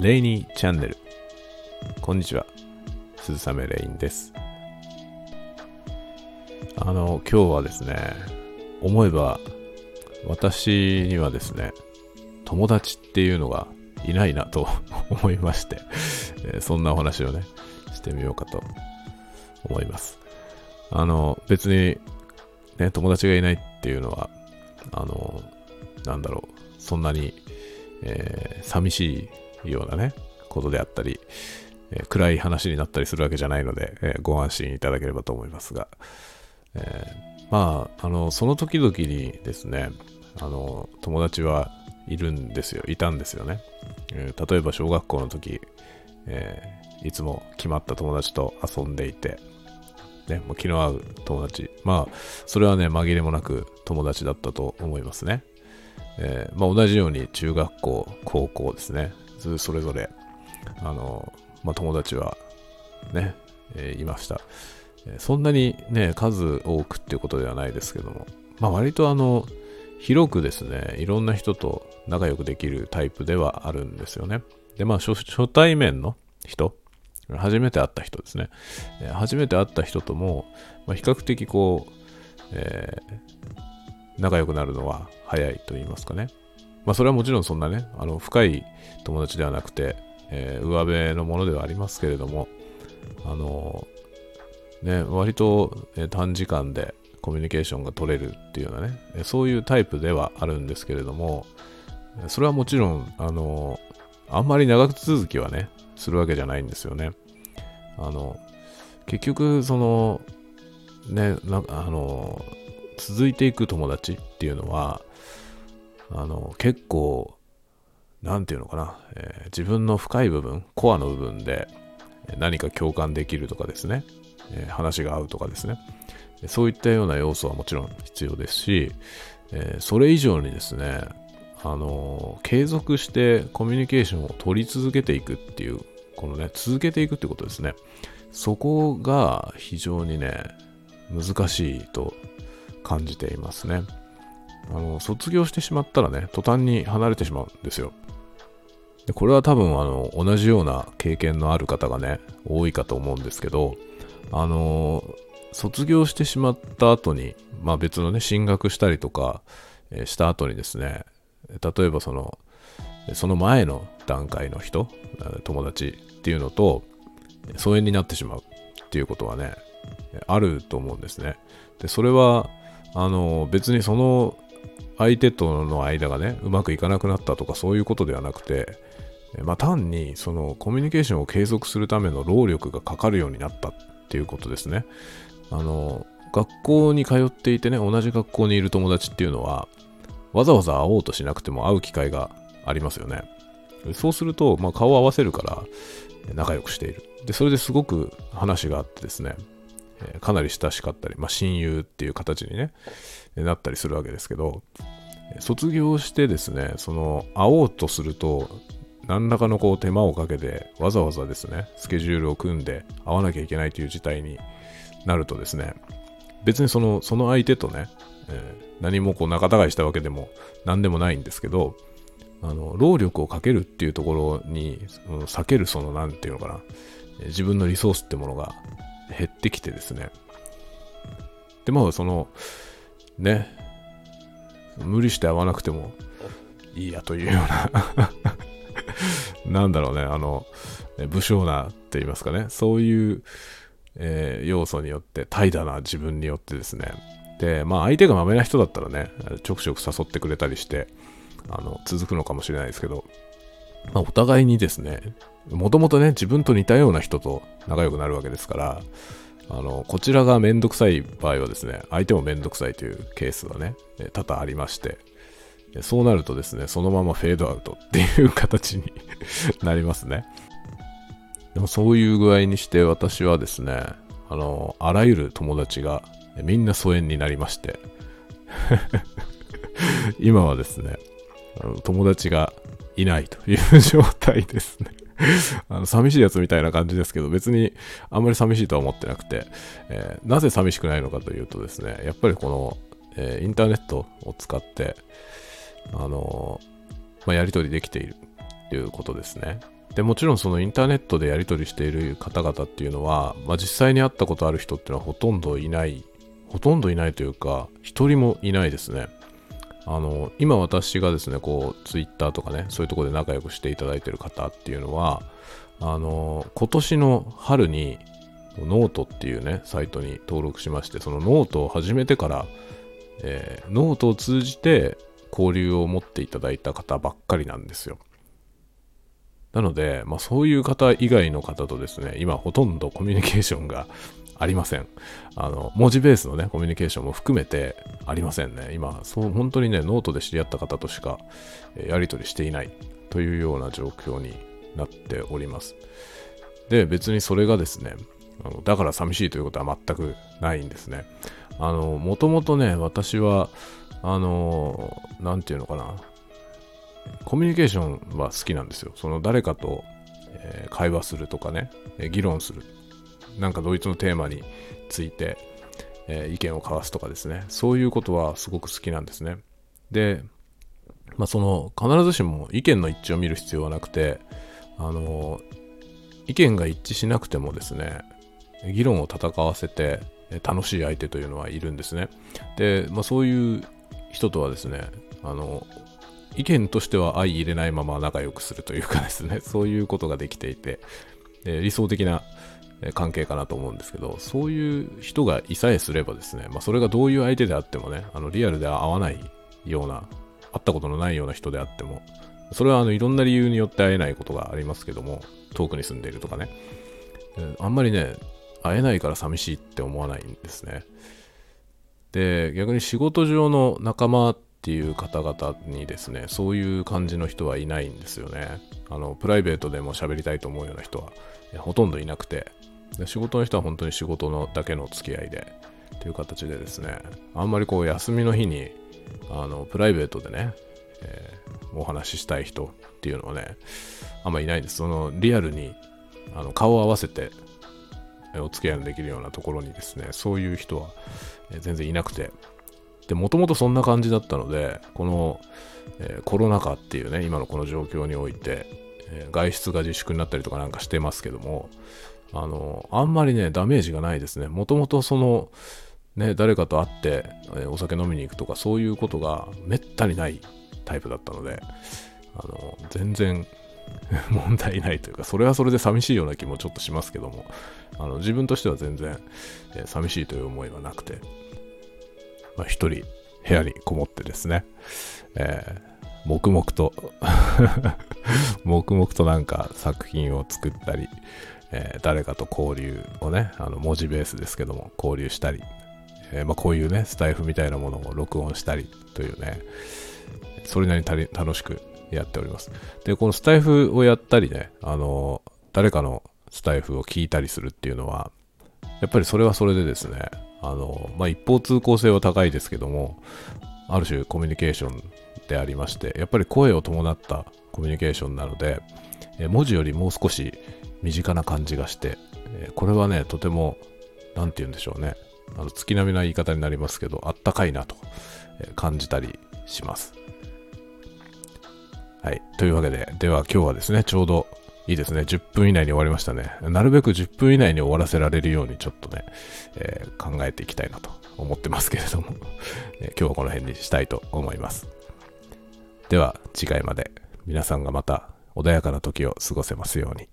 レイニーチャンネル。こんにちは。鈴雨レインです。あの、今日はですね、思えば、私にはですね、友達っていうのがいないなと 思いまして、えそんなお話をね、してみようかと思います。あの、別に、ね、友達がいないっていうのは、あの、なんだろう、そんなに、えー、寂しいようなね、ことであったり、えー、暗い話になったりするわけじゃないので、えー、ご安心いただければと思いますが、えまあ、あの、その時々にですね、あの、友達はいるんですよ、いたんですよね。え例えば小学校の時、えいつも決まった友達と遊んでいて、ね、もう気の合う友達。まあ、それはね、紛れもなく友達だったと思いますね。えー、まあ、同じように中学校、高校ですね、それぞれ、あの、まあ、友達はね、えー、いました。そんなにね、数多くっていうことではないですけども、まあ、割とあの、広くですね、いろんな人と仲良くできるタイプではあるんですよね。で、まあ、初対面の人、初めて会った人ですね。初めて会った人とも、まあ、比較的こう、えー、仲良くなるのは早いと言いますかね。まあそれはもちろんそんなね、あの深い友達ではなくて、えー、上辺のものではありますけれども、あのね、割と、え短時間でコミュニケーションが取れるっていうようなね、そういうタイプではあるんですけれども、それはもちろん、あのあんまり長続きはね、するわけじゃないんですよね。あの、結局、その、ね、なあの、続いていく友達っていうのは、あの、結構、なんていうのかな、えー、自分の深い部分、コアの部分で何か共感できるとかですね、えー、話が合うとかですね、そういったような要素はもちろん必要ですし、えー、それ以上にですね、あの継続してコミュニケーションを取り続けていくっていう、このね、続けていくってことですね。そこが非常にね、難しいと感じていますね。あの、卒業してしまったらね、途端に離れてしまうんですよ。でこれは多分、あの、同じような経験のある方がね、多いかと思うんですけど、あの、卒業してしまった後に、まあ別のね、進学したりとか、え、した後にですね、例えばその、その前の段階の人、友達っていうのと、疎遠になってしまうっていうことはね、あると思うんですね。で、それは、あの、別にその相手との間がね、うまくいかなくなったとかそういうことではなくて、まあ単にそのコミュニケーションを継続するための労力がかかるようになったっていうことですね。あの、学校に通っていてね、同じ学校にいる友達っていうのは、わざわざ会おうとしなくても会う機会がありますよね。そうすると、まあ、顔を合わせるから仲良くしている。で、それですごく話があってですね、えかなり親しかったり、まあ、親友っていう形にね、なったりするわけですけど、卒業してですね、その、会おうとすると、何らかのこう手間をかけて、わざわざですね、スケジュールを組んで会わなきゃいけないという事態になるとですね、別にその、その相手とね、えー、何もこう仲違いしたわけでも何でもないんですけど、あの、労力をかけるっていうところに、避けるその、なんていうのかな、自分のリソースってものが減ってきてですね。で、まあ、その、ね、無理して会わなくてもいいやというようななんだろうね、あの、武将なって言いますかね、そういう、えー、要素によって、怠惰な自分によってですね、で、まあ相手がまめな人だったらね、ちょくちょく誘ってくれたりして、あの、続くのかもしれないですけど、まあお互いにですね、もともとね、自分と似たような人と仲良くなるわけですから、あの、こちらがめんどくさい場合はですね、相手もめんどくさいというケースはね、多々ありまして、そうなるとですね、そのままフェードアウトっていう形に なりますね。でもそういう具合にして私はですね、あの、あらゆる友達がみんな疎遠になりまして 今はですね、友達がいないという状態ですね あの寂しいやつみたいな感じですけど、別にあんまり寂しいとは思ってなくて、えー、なぜ寂しくないのかというとですね、やっぱりこの、えー、インターネットを使って、あのー、まあ、やり取りできているということですね。でもちろんそのインターネットでやり取りしている方々っていうのは、まあ、実際に会ったことある人っていうのはほとんどいないほとんどいないというか一人もいないですねあの今私がですねこうツイッターとかねそういうとこで仲良くしていただいてる方っていうのはあの今年の春にノートっていうねサイトに登録しましてそのノートを始めてから、えー、ノートを通じて交流を持っていただいた方ばっかりなんですよ。なので、まあ、そういう方以外の方とですね、今ほとんどコミュニケーションがありません。あの、文字ベースのね、コミュニケーションも含めてありませんね。今、そう、本当にね、ノートで知り合った方としか、えやり取りしていないというような状況になっております。で、別にそれがですね、あのだから寂しいということは全くないんですね。あの、もともとね、私は、あの、なんていうのかな、コミュニケーションは好きなんですよ。その誰かと、え、会話するとかね、議論する。なんかドイツのテーマについて、えー、意見を交わすとかですね。そういうことはすごく好きなんですね。で、まあ、その必ずしも意見の一致を見る必要はなくて、あの意見が一致しなくてもですね、議論を戦わせて楽しい相手というのはいるんですね。で、まあ、そういう人とはですね、あの意見としては相入れないまま仲良くするというかですね、そういうことができていて、理想的な関係かなと思うんですけど、そういう人がいさえすればですね、まあ、それがどういう相手であってもね、あのリアルでは会わないような、会ったことのないような人であっても、それはあのいろんな理由によって会えないことがありますけども、遠くに住んでいるとかね、あんまりね、会えないから寂しいって思わないんですね。で、逆に仕事上の仲間っていう方々にですね、そういう感じの人はいないんですよね。あの、プライベートでも喋りたいと思うような人はほとんどいなくて、仕事の人は本当に仕事のだけの付き合いで、という形でですね、あんまりこう休みの日に、あの、プライベートでね、えー、お話ししたい人っていうのはね、あんまりいないんです。そのリアルにあの顔を合わせてお付き合いのできるようなところにですね、そういう人は全然いなくて、で、もともとそんな感じだったので、この、えー、コロナ禍っていうね、今のこの状況において、外出が自粛になったりとかなんかしてますけども、あの、あんまりね、ダメージがないですね。もともとその、ね、誰かと会って、え、お酒飲みに行くとか、そういうことがめったにないタイプだったので、あの、全然 問題ないというか、それはそれで寂しいような気もちょっとしますけども、あの自分としては全然、えー、寂しいという思いはなくて、まあ、一人部屋にこもってですね、えー、黙々と 黙々となんか作品を作ったり、えー、誰かと交流をね、あの文字ベースですけども、交流したり、えー、まあ、こういうね、スタイフみたいなものを録音したりというね、それなりに楽しくやっております。で、このスタイフをやったりね、あの、誰かのスタイフを聞いたりするっていうのは、やっぱりそれはそれでですね、あの、まあ、一方通行性は高いですけども、ある種コミュニケーションでありまして、やっぱり声を伴ったコミュニケーションなので、え文字よりもう少し身近な感じがして、えこれはね、とても、なんて言うんでしょうね。あの月並みな言い方になりますけど、あったかいなと感じたりします。はい。というわけで、では今日はですね、ちょうどいいですね。10分以内に終わりましたね。なるべく10分以内に終わらせられるようにちょっとね、えー、考えていきたいなと思ってますけれども、え、今日はこの辺にしたいと思います。では次回まで皆さんがまた穏やかな時を過ごせますように。